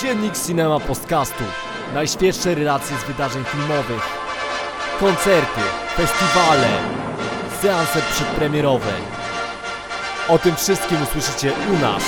Dziennik Cinema Podcastu. Najświeższe relacje z wydarzeń filmowych. Koncerty, festiwale, seanse przedpremierowe. O tym wszystkim usłyszycie u nas.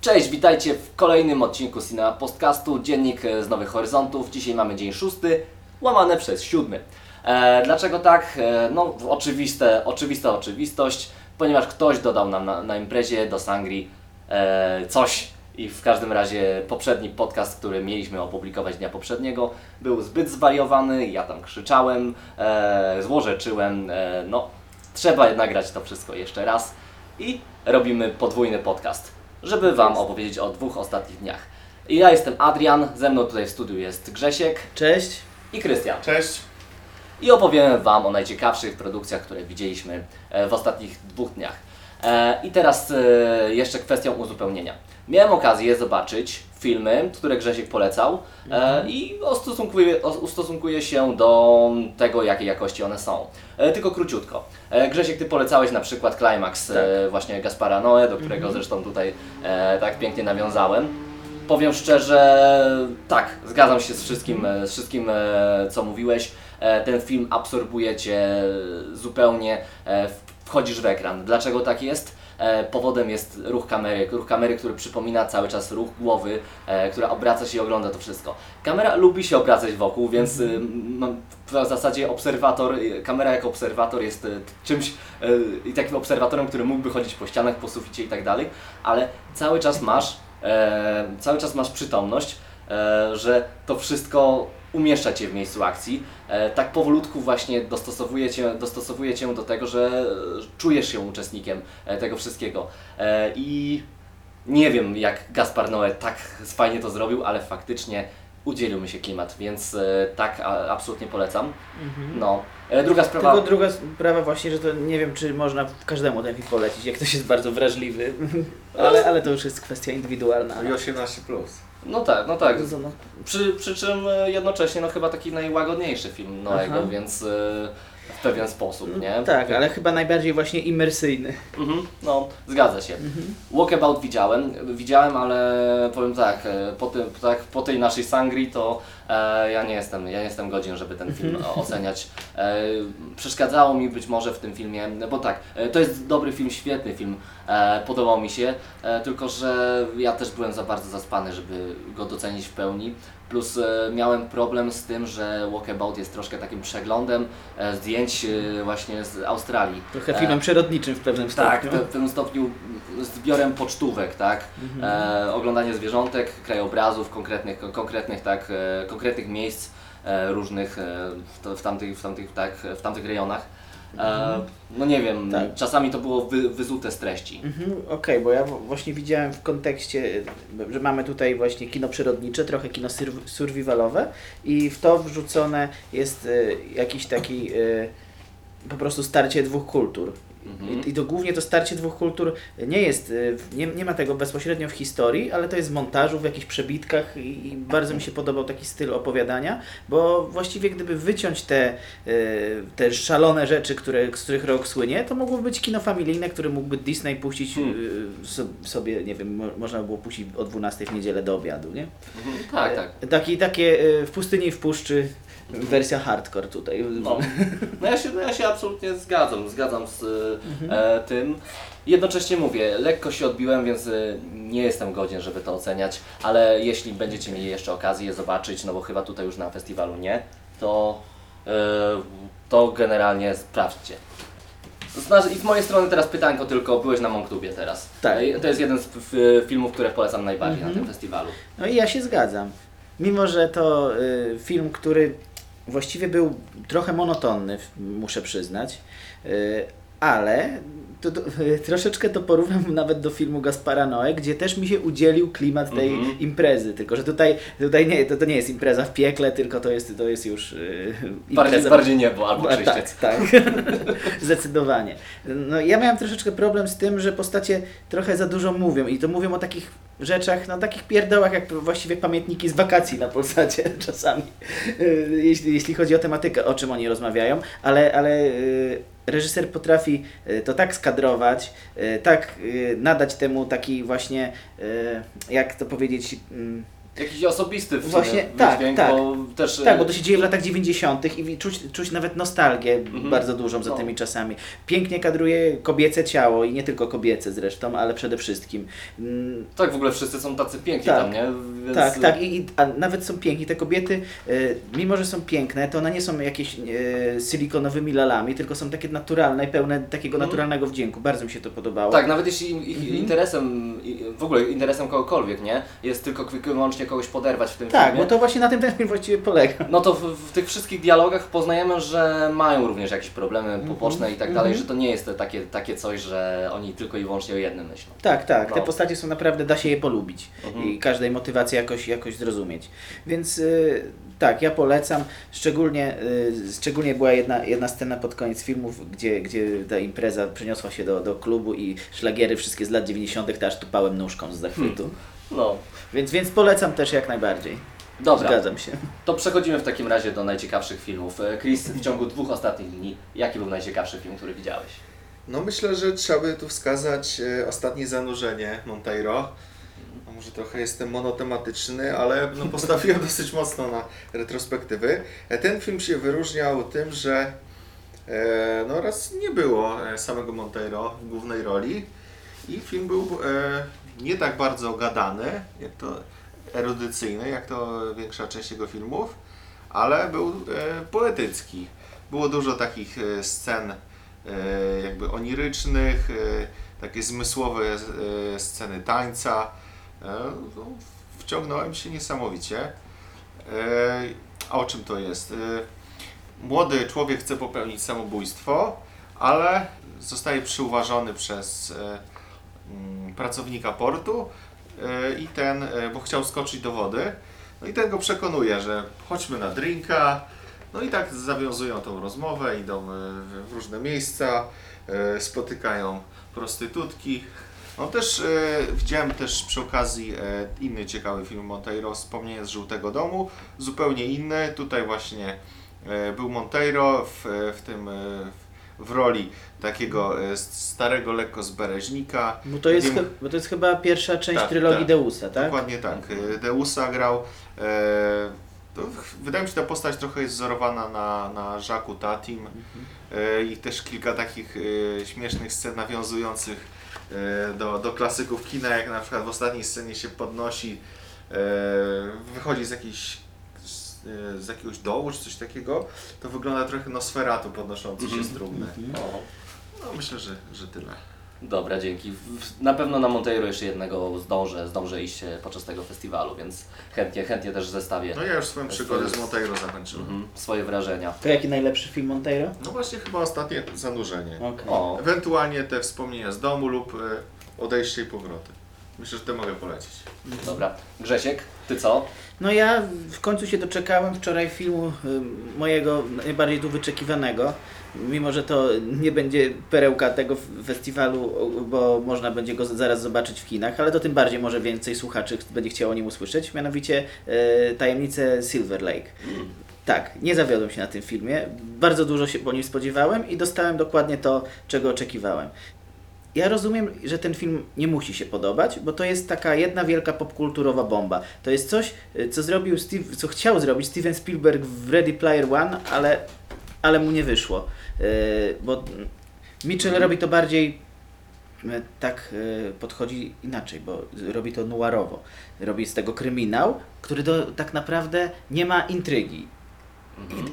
Cześć, witajcie w kolejnym odcinku Cinema Podcastu, dziennik e, z Nowych Horyzontów. Dzisiaj mamy dzień szósty, łamane przez siódmy. E, dlaczego tak? E, no, oczywiste, oczywista oczywistość, ponieważ ktoś dodał nam na, na imprezie do Sangri e, coś i w każdym razie poprzedni podcast, który mieliśmy opublikować dnia poprzedniego, był zbyt zwariowany, ja tam krzyczałem, e, złorzeczyłem, e, no trzeba nagrać to wszystko jeszcze raz i robimy podwójny podcast, żeby Wam opowiedzieć o dwóch ostatnich dniach. I ja jestem Adrian, ze mną tutaj w studiu jest Grzesiek Cześć. i Krystian. Cześć. I opowiemy Wam o najciekawszych produkcjach, które widzieliśmy e, w ostatnich dwóch dniach. E, I teraz e, jeszcze kwestią uzupełnienia. Miałem okazję zobaczyć filmy, które Grzesiek polecał e, i ustosunkuję, ustosunkuję się do tego, jakiej jakości one są. Tylko króciutko. Grzesiek, Ty polecałeś na przykład Climax e, właśnie Gaspara Noe, do którego zresztą tutaj tak pięknie nawiązałem. Powiem szczerze, tak, zgadzam się z wszystkim, z wszystkim co mówiłeś. E, Ten film absorbuje Cię zupełnie, e, wchodzisz w ekran. Dlaczego tak jest? E, Powodem jest ruch kamery, ruch kamery, który przypomina cały czas ruch głowy, która obraca się i ogląda to wszystko. Kamera lubi się obracać wokół, więc y, mam w zasadzie obserwator, y, kamera jako obserwator jest y, czymś y, i takim obserwatorem, który mógłby chodzić po ścianach, po suficie i tak dalej, ale cały czas masz, cały czas masz przytomność, że to wszystko umieszcza Cię w miejscu akcji. E, tak powolutku właśnie dostosowuje cię, dostosowuje cię do tego, że e, czujesz się uczestnikiem e, tego wszystkiego. E, I nie wiem, jak Gaspar Noé tak fajnie to zrobił, ale faktycznie udzielił mi się klimat, więc e, tak absolutnie polecam. No. E, druga sprawa. Tylko druga sprawa właśnie, że to nie wiem, czy można każdemu ten film polecić, jak ktoś jest bardzo wrażliwy. ale, ale to już jest kwestia indywidualna. I 18 plus. No tak, no tak. Przy, przy czym e, jednocześnie no chyba taki najłagodniejszy film Noego, Aha. więc e, w pewien sposób, nie? Tak, ale chyba najbardziej właśnie imersyjny. Mhm, no, zgadza się. Walkabout widziałem, widziałem, ale powiem tak, e, po, tym, tak, po tej naszej sangrii to e, ja nie jestem, ja nie jestem godzien, żeby ten film o- oceniać. E, przeszkadzało mi być może w tym filmie, bo tak, e, to jest dobry film, świetny film, e, podobał mi się, e, tylko że ja też byłem za bardzo zaspany, żeby go docenić w pełni. Plus e, miałem problem z tym, że Walkabout jest troszkę takim przeglądem e, zdjęć e, właśnie z Australii. Trochę filmem przyrodniczym w pewnym tak, stopniu. pe- w pewnym stopniu zbiorem pocztówek, tak? E, oglądanie zwierzątek, krajobrazów, konkretnych, konkretnych, tak, konkretnych miejsc różnych w, tamtych, w, tamtych, tak, w tamtych rejonach. E, no nie wiem, Tak. czasami to było wy, wyzute z treści. Mhm, Okej, bo ja właśnie widziałem w kontekście, że mamy tutaj właśnie kino przyrodnicze, trochę kino sur- survivalowe i w to wrzucone jest e, jakiś taki e, po prostu starcie dwóch kultur. Mhm. I, I to głównie to starcie dwóch kultur nie jest, w- nie, nie ma tego bezpośrednio w historii, ale to jest w montażu, w jakichś przebitkach i, i bardzo mi się podobał taki styl opowiadania, bo właściwie gdyby wyciąć te, e, te szalone rzeczy, które, z których rok słynie, to mogłoby być kino familijne, które mógłby Disney puścić Hmm. so, sobie, nie wiem, mo, można by było puścić o 12 w niedzielę do obiadu, nie? Mhm, tak, tak. E, Taki, takie w pustyni i w puszczy wersja hardcore tutaj. No. No ja się, no ja się absolutnie zgadzam, zgadzam z Mhm. e, tym. Jednocześnie mówię, lekko się odbiłem, więc e, nie jestem godzien, żeby to oceniać, ale jeśli będziecie mieli jeszcze okazję zobaczyć, no bo chyba tutaj już na festiwalu nie, to, e, to generalnie sprawdźcie. Z, nas- I z mojej strony teraz pytanko tylko, byłeś na Monktubie teraz. Tak. E, To jest jeden z f- filmów, które polecam najbardziej Mhm. na tym festiwalu. No i ja się zgadzam. Mimo, że to y, film, który właściwie był trochę monotonny, muszę przyznać, y, ale to, to, troszeczkę to porównam nawet do filmu Gaspara Noe, gdzie też mi się udzielił klimat tej Mhm. imprezy. Tylko, że tutaj, tutaj nie, to, to nie jest impreza w piekle, tylko to jest, to jest już y, Bardziej, impreza bardziej niebo albo czyściec. Tak, tak. Zdecydowanie. No, ja miałem troszeczkę problem z tym, że postacie trochę za dużo mówią i to mówią o takich rzeczach, no takich pierdołach jak właściwie pamiętniki z wakacji na Polsacie czasami, y, jeśli, jeśli chodzi o tematykę, o czym oni rozmawiają, ale, ale y, reżyser potrafi e, to tak skadrować, tak nadać temu taki właśnie, jak to powiedzieć, mm, Jakiś osobisty w sumie Właśnie, tak, wydźwięk, tak. bo też... tak, e, bo to się dzieje w latach 90. i czuć, czuć nawet nostalgię Mhm. bardzo dużą za No. tymi czasami. Pięknie kadruje kobiece ciało i nie tylko kobiece zresztą, ale przede wszystkim. Mm, Tak, w ogóle wszyscy są tacy piękni Tak. tam, nie? Więc... Tak, tak, i, i a nawet są piękni. Te kobiety, e, mimo że są piękne, to one nie są jakieś e, silikonowymi lalami, tylko są takie naturalne i pełne takiego Mhm. naturalnego wdzięku. Bardzo mi się to podobało. Tak, nawet jeśli ich Mhm. interesem, w ogóle interesem kogokolwiek, nie? Jest tylko wyłącznie kogoś poderwać w tym Tak, filmie. bo to właśnie na tym ten film właściwie polega. No to w, w tych wszystkich dialogach poznajemy, że mają również jakieś problemy poboczne i tak dalej, mhm. że to nie jest to takie, takie coś, że oni tylko i wyłącznie o jednym myślą. Tak, tak. Te No. postacie są naprawdę, da się je polubić Mhm. i każdej motywacji jakoś, jakoś zrozumieć. Więc y, tak, ja polecam. Szczególnie, y, szczególnie była jedna, jedna scena pod koniec filmów, gdzie, gdzie ta impreza przeniosła się do, do klubu i szlagiery wszystkie z lat 90. to aż tupałem nóżką z zachwytu. No, Więc, więc polecam też jak najbardziej. dobra. Zgadzam się. To przechodzimy w takim razie do najciekawszych filmów. E, Chris, w ciągu dwóch ostatnich dni, jaki był najciekawszy film, który widziałeś? No myślę, że trzeba by tu wskazać e, ostatnie zanurzenie Monteiro. No, może trochę jestem monotematyczny, ale no, postawiłem dosyć mocno na retrospektywy. E, Ten film się wyróżniał tym, że no raz nie było samego Monteiro w głównej roli i film był e, nie tak bardzo gadany, jak to erudycyjny, jak to większa część jego filmów, ale był e, poetycki. Było dużo takich e, scen e, jakby onirycznych, e, takie zmysłowe e, sceny tańca. E, no, wciągnąłem się niesamowicie. E, a o czym to jest? E, młody człowiek chce popełnić samobójstwo, ale zostaje przyuważony przez e, pracownika portu e, i ten, e, bo chciał skoczyć do wody, no i ten go przekonuje, że chodźmy na drinka, no i tak zawiązują tą rozmowę, idą e, w różne miejsca, spotykają prostytutki. No też widziałem też przy okazji inny ciekawy film Monteiro, Wspomnienie z Żółtego Domu, zupełnie inny. Tutaj właśnie był Monteiro w, w tym w, w roli takiego e, starego lekko zbereźnika. Bo to jest, mów- bo to jest chyba pierwsza część Tak, trylogii tak. Deusa, tak? Dokładnie tak. E, Deusa grał. E, to, wydaje mi się, ta postać trochę jest wzorowana na, na Jacquesu Tatim e, i też kilka takich e, śmiesznych scen nawiązujących e, do, do klasyków kina, jak na przykład w ostatniej scenie się podnosi, e, wychodzi z jakiejś z, z jakiegoś dołu czy coś takiego, to wygląda trochę Nosferatu podnoszący się z trumny. O, No myślę, że, że tyle. dobra, dzięki. W- Na pewno na Monteiro jeszcze jednego zdążę, zdążę iść e, podczas tego festiwalu, więc chętnie, chętnie też zestawię No ja już swoją przygodę z Monteiro zakończyłem. mhm, swoje wrażenia. To jaki najlepszy film Monteiro? No właśnie chyba ostatnie zanurzenie. Okej. O, Ewentualnie te wspomnienia z domu lub e, odejście i powroty. Myślę, że te mogę polecić. dobra. Grzesiek, ty co? No ja w końcu się doczekałem wczoraj filmu y, mojego najbardziej tu wyczekiwanego. Mimo, że to nie będzie perełka tego festiwalu, bo można będzie go zaraz zobaczyć w kinach, ale to tym bardziej może więcej słuchaczy będzie chciało o nim usłyszeć, mianowicie y, Tajemnice Silver Lake. Tak, nie zawiodłem się na tym filmie. Bardzo dużo się po nim spodziewałem i dostałem dokładnie to, czego oczekiwałem. Ja rozumiem, że ten film nie musi się podobać, bo to jest taka jedna wielka popkulturowa bomba. To jest coś, y, co zrobił Steve, co chciał zrobić Steven Spielberg w Ready Player One, ale, ale mu nie wyszło. Yy, Bo Mitchell robi to bardziej y, tak y, podchodzi inaczej, bo robi to noirowo. Robi z tego kryminał, który do, tak naprawdę nie ma intrygi.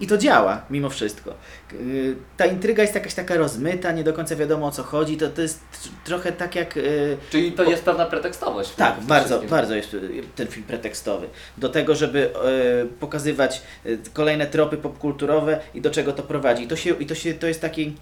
I, I to działa mimo wszystko. Yy, Ta intryga jest jakaś taka rozmyta, nie do końca wiadomo o co chodzi. To, to jest tr- trochę tak jak. yy, Czyli to jest pewna pretekstowość. Tak, bardzo, wszystkim. bardzo jest y, ten film pretekstowy. Do tego, żeby yy, pokazywać kolejne tropy popkulturowe i do czego to prowadzi. I to, się, i to, się, to jest taki,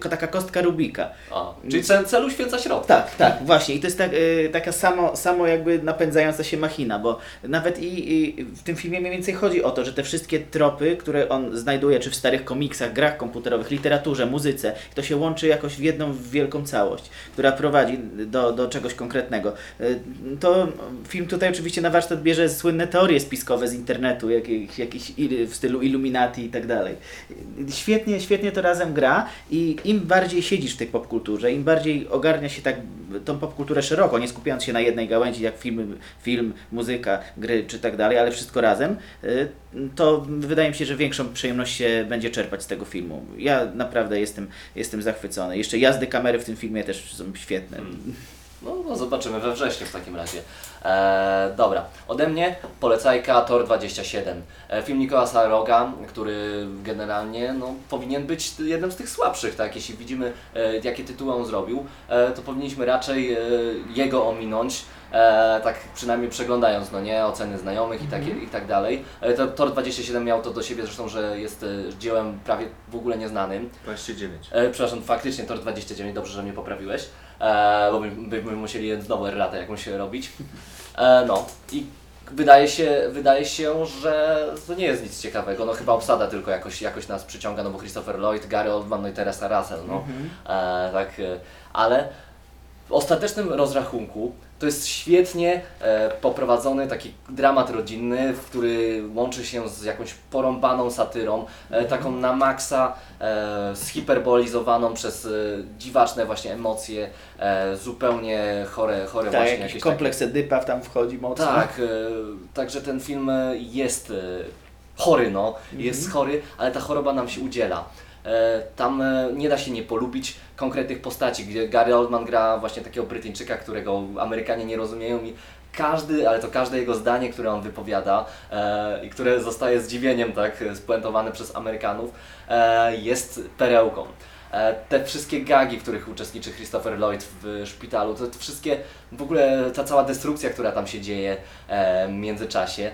ko- taka kostka Rubika. O, czyli cel, cel uświęca środek. Tak, tak, właśnie. I to jest tak, y, taka samo, samo jakby napędzająca się machina, bo nawet i, i w tym filmie mniej więcej chodzi o to, że te wszystkie tropy tropy, które on znajduje czy w starych komiksach, grach komputerowych, literaturze, muzyce. To się łączy jakoś w jedną wielką całość, która prowadzi do, do czegoś konkretnego. Y, To film tutaj oczywiście na warsztat bierze słynne teorie spiskowe z internetu, jakieś il- w stylu Illuminati i tak dalej. Świetnie, świetnie to razem gra i im bardziej siedzisz w tej popkulturze, im bardziej ogarnia się tak tą popkulturę szeroko, nie skupiając się na jednej gałęzi, jak film, film muzyka, gry czy tak dalej, ale wszystko razem, y, to wydaje mi się, że większą przyjemność się będzie czerpać z tego filmu. Ja naprawdę jestem, jestem zachwycony. Jeszcze jazdy kamery w tym filmie też są świetne. No, no zobaczymy we wrześniu w takim razie. E, dobra, ode mnie polecajka Tor 27. E, film Nikolasa Roga, który generalnie no, powinien być jednym z tych słabszych, tak? Jeśli widzimy e, jakie tytuły on zrobił, e, to powinniśmy raczej e, jego ominąć. E, tak przynajmniej przeglądając, no nie, oceny znajomych i, takie, i tak dalej. E, to, Tor 27 miał to do siebie zresztą, że jest e, dziełem prawie w ogóle nieznanym. 29. E, przepraszam, faktycznie Tor 29, dobrze, że mnie poprawiłeś, e, bo by- byśmy musieli znowu erratę jakąś robić. E, no i wydaje się, wydaje się, że to nie jest nic ciekawego, no chyba obsada tylko jakoś, jakoś nas przyciąga, no bo Christopher Lloyd, Gary Oldman, no i Teresa Russell, no. E, tak, e, ale w ostatecznym rozrachunku to jest świetnie e, poprowadzony taki dramat rodzinny, w który łączy się z jakąś porąbaną satyrą, e, taką na maksa e, zhiperbolizowaną przez e, dziwaczne właśnie emocje, e, zupełnie chore, chore Tak, właśnie jakiś jakieś kompleks Edypa tam wchodzi mocno. tak, e, także ten film e, jest e, chory, no, Mhm. jest chory, ale ta choroba nam się udziela. E, Tam e, nie da się nie polubić konkretnych postaci, gdzie Gary Oldman gra właśnie takiego Brytyjczyka, którego Amerykanie nie rozumieją i każdy, ale to każde jego zdanie, które on wypowiada e, i które zostaje zdziwieniem tak spuentowane przez Amerykanów, jest perełką. Te wszystkie gagi, w których uczestniczy Christopher Lloyd w szpitalu, to, wszystkie, w ogóle ta cała destrukcja, która tam się dzieje w międzyczasie,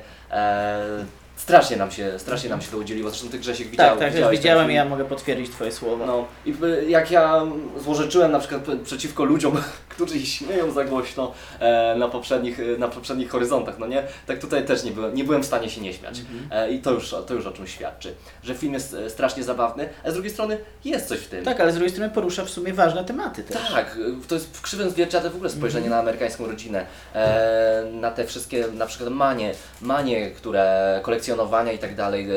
strasznie nam się, strasznie nam się to udzieliło. Zresztą ty Grzesiek widział, tak, tak, widziałem i ja mogę potwierdzić Twoje słowa. No i y, jak ja złorzeczyłem na przykład przeciwko ludziom, którzy się śmieją za głośno e, na, poprzednich, e, na poprzednich horyzontach, no nie? Tak tutaj też nie byłem, nie byłem w stanie się nie śmiać. E, I to już, to już o czymś świadczy, że film jest e, strasznie zabawny, a z drugiej strony jest coś w tym. Tak, ale z drugiej strony porusza w sumie ważne tematy też. Tak, y, to jest w krzywym zwierciadle w ogóle spojrzenie na amerykańską rodzinę, e, na te wszystkie na przykład manie, manie, które kolekcjonowania i tak dalej, e,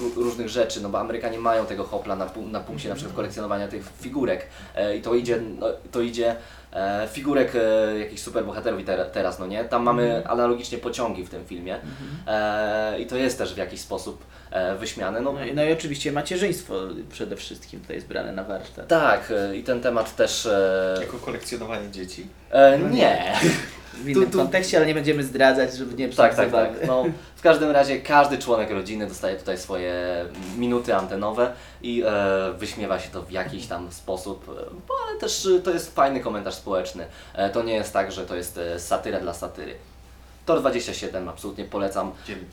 ró- różnych rzeczy, no bo Amerykanie mają tego hopla na, na punkcie na przykład kolekcjonowania tych figurek e, i to idzie, no, to idzie e, figurek e, jakichś superbohaterów i ter, teraz, no nie? Tam mamy analogicznie pociągi w tym filmie e, i to jest też w jakiś sposób e, wyśmiane. No, No, i- no i oczywiście macierzyństwo przede wszystkim tutaj jest brane na warsztat. tak, e, i ten temat też... E, Jako kolekcjonowanie dzieci. e, nie. W innym Tu- tu- kontekście, ale nie będziemy zdradzać, żeby nie Tak, tak, tak. No, w każdym razie każdy członek rodziny dostaje tutaj swoje minuty antenowe i e, wyśmiewa się to w jakiś tam sposób, e, bo ale też e, to jest fajny komentarz społeczny. E, to nie jest tak, że to jest e, satyra dla satyry. Tor 27 absolutnie polecam. 9.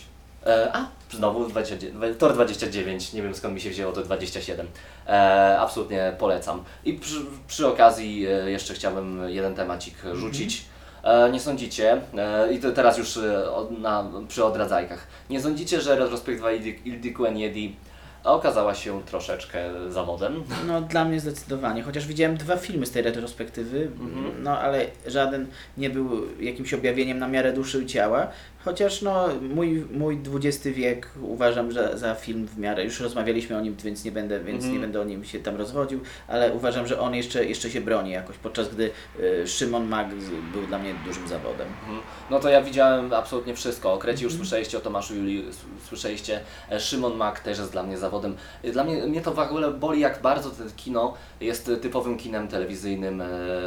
E, a, znowu 29, Tor 29, nie wiem skąd mi się wzięło to 27. E, absolutnie polecam. I przy, przy okazji jeszcze chciałbym jeden temacik rzucić. E, nie sądzicie, e, i to teraz już e, na, przy odradzajkach, nie sądzicie, że retrospektywa Ildi- Ildiku Eniedi okazała się troszeczkę zawodem? No dla mnie zdecydowanie, chociaż widziałem dwa filmy z tej retrospektywy, Mhm. no ale żaden nie był jakimś objawieniem na miarę duszy i ciała, chociaż no mój, mój XX wiek uważam że za film w miarę, już rozmawialiśmy o nim, więc nie będę, więc Mhm. nie będę o nim się tam rozwodził, ale uważam, że on jeszcze, jeszcze się broni jakoś, podczas gdy y, Szymon Mag z- był dla mnie dużym zawodem. Mhm. No to ja widziałem absolutnie wszystko. O Krecie już Mhm. słyszeliście, o Tomaszu Julii słyszeliście. E, Szymon Mak też jest dla mnie zawodem. E, Dla mnie, mnie to w ogóle boli, jak bardzo to kino jest typowym kinem telewizyjnym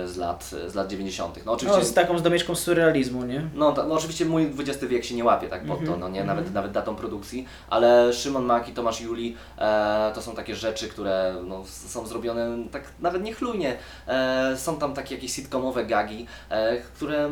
z lat, z lat 90. No oczywiście... No, z taką zdomieszką surrealizmu, nie? No, ta, no oczywiście mój XX wiek się nie łapie tak pod to, Mhm, no nie, mhm. nawet, nawet datą produkcji, ale Szymon Mak i Tomasz Juli e, to są takie rzeczy, które no, są zrobione tak nawet niechlujnie. E, są tam takie jakieś sitcomowe gagi, e, które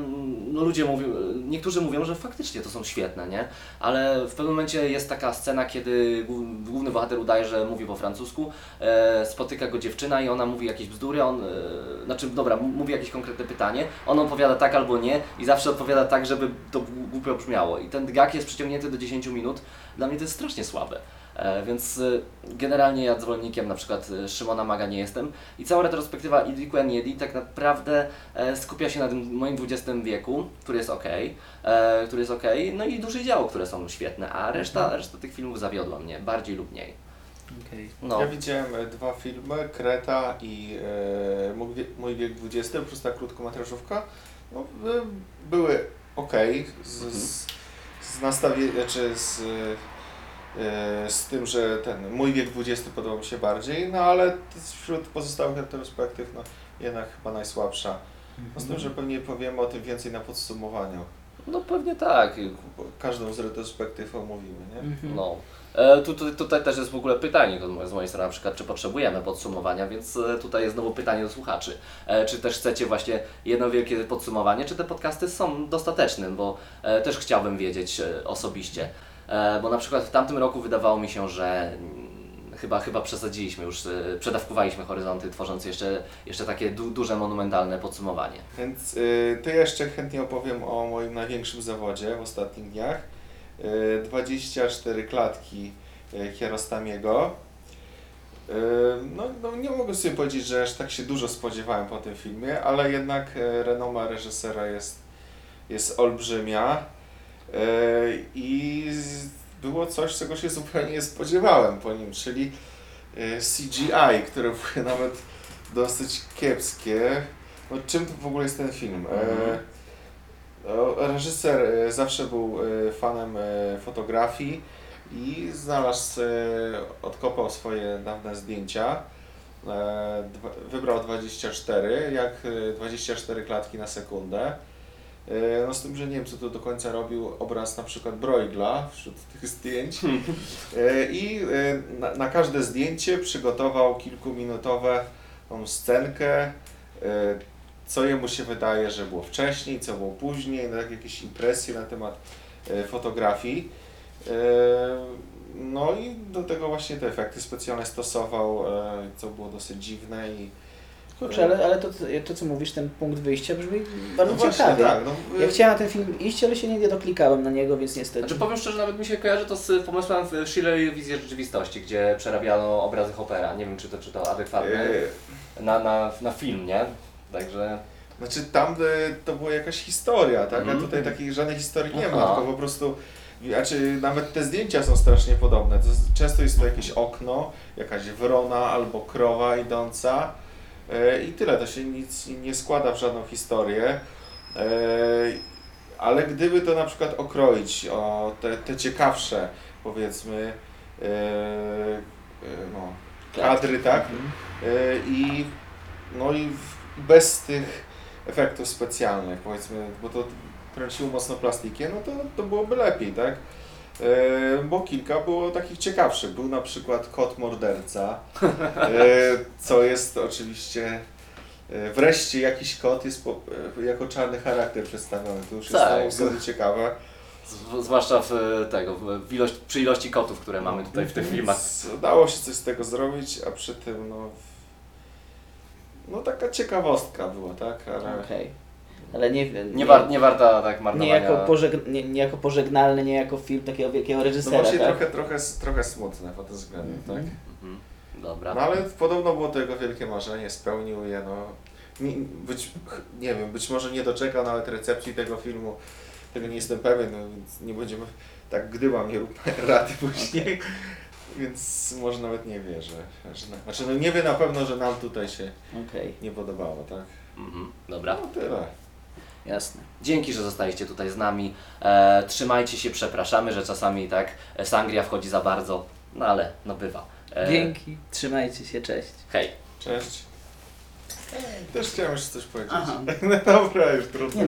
no, ludzie mówią, niektórzy mówią, że faktycznie to są świetne, nie? Ale w pewnym momencie jest taka scena, kiedy głó- główny bohater udaje, że mówi po francusku, e, spotyka go dziewczyna i ona mówi jakieś bzdury, on, e, znaczy dobra, mówi jakieś konkretne pytanie, on opowiada tak albo nie i zawsze odpowiada tak, żeby to głupio, zabrzmiało. I ten gag jest przyciągnięty do 10 minut. Dla mnie to jest strasznie słabe. E, więc e, generalnie ja zwolennikiem na przykład e, Szymona Maga nie jestem. I cała retrospektywa Idriku Aniedi tak naprawdę e, skupia się na tym moim XX wieku, który jest ok, e, który jest ok, no i duże dzieło, które są świetne, a reszta, reszta tych filmów zawiodła mnie, bardziej lub mniej. Okej. No, Ja widziałem dwa filmy, Kreta i e, Mój, wie, Mój wiek XX, plus ta krótkometrażówka. No, e, były ok, z, z, z nastawieniem, czy z, e, z tym, że ten Mój wiek XX podobał mi się bardziej, no ale wśród pozostałych retrospektyw, no jednak chyba najsłabsza. No, z tym, że pewnie powiemy o tym więcej na podsumowaniu. no pewnie tak. Każdą z retrospektyw omówimy, nie? Mhm. No. E, tu, tu, tutaj też jest w ogóle pytanie z mojej strony, na przykład, czy potrzebujemy podsumowania, więc e, tutaj jest znowu pytanie do słuchaczy. E, czy też chcecie właśnie jedno wielkie podsumowanie, czy te podcasty są dostateczne, bo też chciałbym wiedzieć osobiście. Bo na przykład w tamtym roku wydawało mi się, że mm, chyba, chyba przesadziliśmy już, przedawkowaliśmy horyzonty, tworząc jeszcze, jeszcze takie du, duże, monumentalne podsumowanie. Więc y, to jeszcze chętnie opowiem o moim największym zawodzie w ostatnich dniach. Y, 24 klatki y, Kierostamiego. Y, no, no nie mogę sobie powiedzieć, że aż tak się dużo spodziewałem po tym filmie, ale jednak renoma reżysera jest, jest olbrzymia. I było coś, czego się zupełnie nie spodziewałem po nim, czyli CGI, które było nawet dosyć kiepskie. No, czym to w ogóle jest ten film? E, Mhm. Reżyser e, zawsze był e, fanem e, fotografii i znalazł, odkopał swoje dawne zdjęcia. Wybrał 24, jak e, 24 klatki na sekundę. No z tym, że nie wiem co to do końca robił obraz na przykład Broigla wśród tych zdjęć. E, I na, na każde zdjęcie przygotował kilkuminutowe tą scenkę, co jemu się wydaje, że było wcześniej, co było później, no, tak jakieś impresje na temat e, fotografii. E, No i do tego właśnie te efekty specjalne stosował, e, co było dosyć dziwne i Kurczę, ale, ale to, to, co mówisz, ten punkt wyjścia brzmi bardzo no właśnie, ciekawie. tak, no, Ja chciałem na ten film iść, ale się nie doklikałem na niego, więc niestety. Znaczy powiem szczerze, nawet mi się kojarzy to z pomysłem w Schiller Wizję Rzeczywistości, gdzie przerabiano obrazy Hopera. Nie wiem, czy to, czy to adekwatne na, na, na film, nie? Także... Znaczy tam to była jakaś historia, tak? Mhm. A tutaj takiej żadnej historii nie Aha. ma, tylko po prostu. Znaczy nawet te zdjęcia są strasznie podobne. To jest, często jest to jakieś okno, jakaś wrona albo krowa idąca e, i tyle. To się nic nie składa w żadną historię. E, ale gdyby to na przykład okroić o te, te ciekawsze, powiedzmy, e, e, no, kadry, tak? Mhm. E, I no i w- bez tych efektów specjalnych, powiedzmy, bo to kręciło mocno plastikiem, no to, to byłoby lepiej, tak? E, bo kilka było takich ciekawszych. Był na przykład kot morderca, e, co jest oczywiście. e, Wreszcie jakiś kot jest po, e, jako czarny charakter przedstawiony. To już jest Tak. w sobie ciekawe. Z, zwłaszcza w tego, w, ilość, przy ilości kotów, które mamy tutaj w tych filmach. Udało się coś z tego zrobić, a przy tym no, no taka ciekawostka była, tak? Ale Okej. Ale nie, nie, Nie, war, nie warta tak nie, marnowania. jako pożeg, nie, nie jako pożegnalny, nie jako film takiego wielkiego no reżysera, właśnie tak? trochę, trochę, trochę smutne pod tym względem, Mhm. tak? Mhm. Dobra. No ale podobno było to jego wielkie marzenie, spełnił je, no. Nie, być, nie wiem, być może nie doczekał nawet recepcji tego filmu, tego nie jestem pewien, no, więc nie będziemy, tak gdybam, nie róbmy rady później, więc może nawet nie wie, że, że na, znaczy no nie wie na pewno, że nam tutaj się Okej, nie podobało, tak? Mhm. Dobra. No tyle. jasne. Dzięki, że zostaliście tutaj z nami. E, trzymajcie się, przepraszamy, że czasami tak e, sangria wchodzi za bardzo, no ale no bywa. E, Dzięki, trzymajcie się, cześć. Hej. Cześć. Też chciałem jeszcze coś powiedzieć. Aha. No dobra, już trudno. Nie